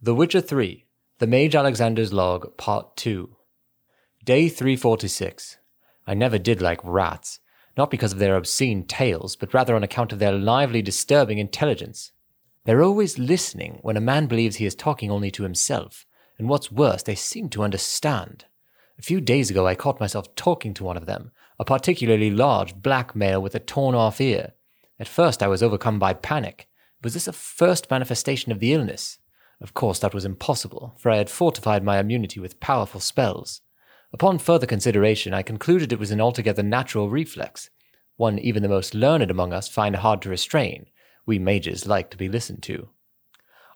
The Witcher 3 The Mage Alexander's Log, Part 2. Day 346. I never did like rats, not because of their obscene tails, but rather on account of their lively, disturbing intelligence. They're always listening when a man believes he is talking only to himself, and what's worse, they seem to understand. A few days ago, I caught myself talking to one of them, a particularly large black male with a torn off ear. At first, I was overcome by panic. Was this a first manifestation of the illness? Of course, that was impossible, for I had fortified my immunity with powerful spells. Upon further consideration, I concluded it was an altogether natural reflex, one even the most learned among us find hard to restrain. We mages like to be listened to.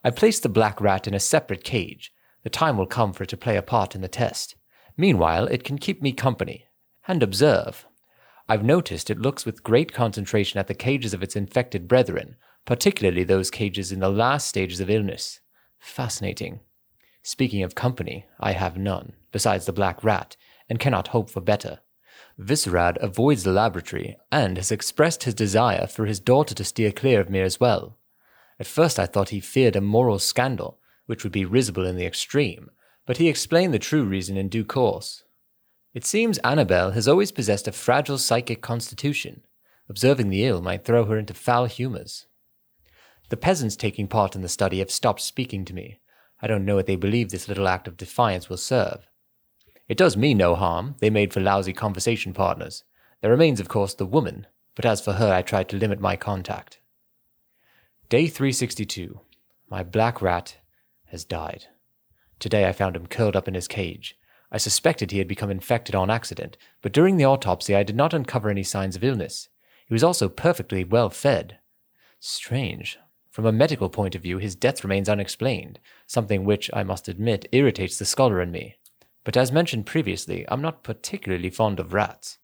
I placed the black rat in a separate cage. The time will come for it to play a part in the test. Meanwhile, it can keep me company. And observe. I've noticed it looks with great concentration at the cages of its infected brethren, particularly those cages in the last stages of illness. Fascinating. Speaking of company, I have none, besides the black rat, and cannot hope for better. Vserad avoids the laboratory and has expressed his desire for his daughter to steer clear of me as well. At first I thought he feared a moral scandal, which would be risible in the extreme, but he explained the true reason in due course. It seems Annabelle has always possessed a fragile psychic constitution. Observing the ill might throw her into foul humors. The peasants taking part in the study have stopped speaking to me. I don't know what they believe this little act of defiance will serve. It does me no harm, they made for lousy conversation partners. There remains, of course, the woman, but as for her, I tried to limit my contact. Day 362. My black rat has died. Today I found him curled up in his cage. I suspected he had become infected on accident, but during the autopsy I did not uncover any signs of illness. He was also perfectly well fed. Strange. From a medical point of view, his death remains unexplained, something which, I must admit, irritates the scholar in me. But as mentioned previously, I'm not particularly fond of rats.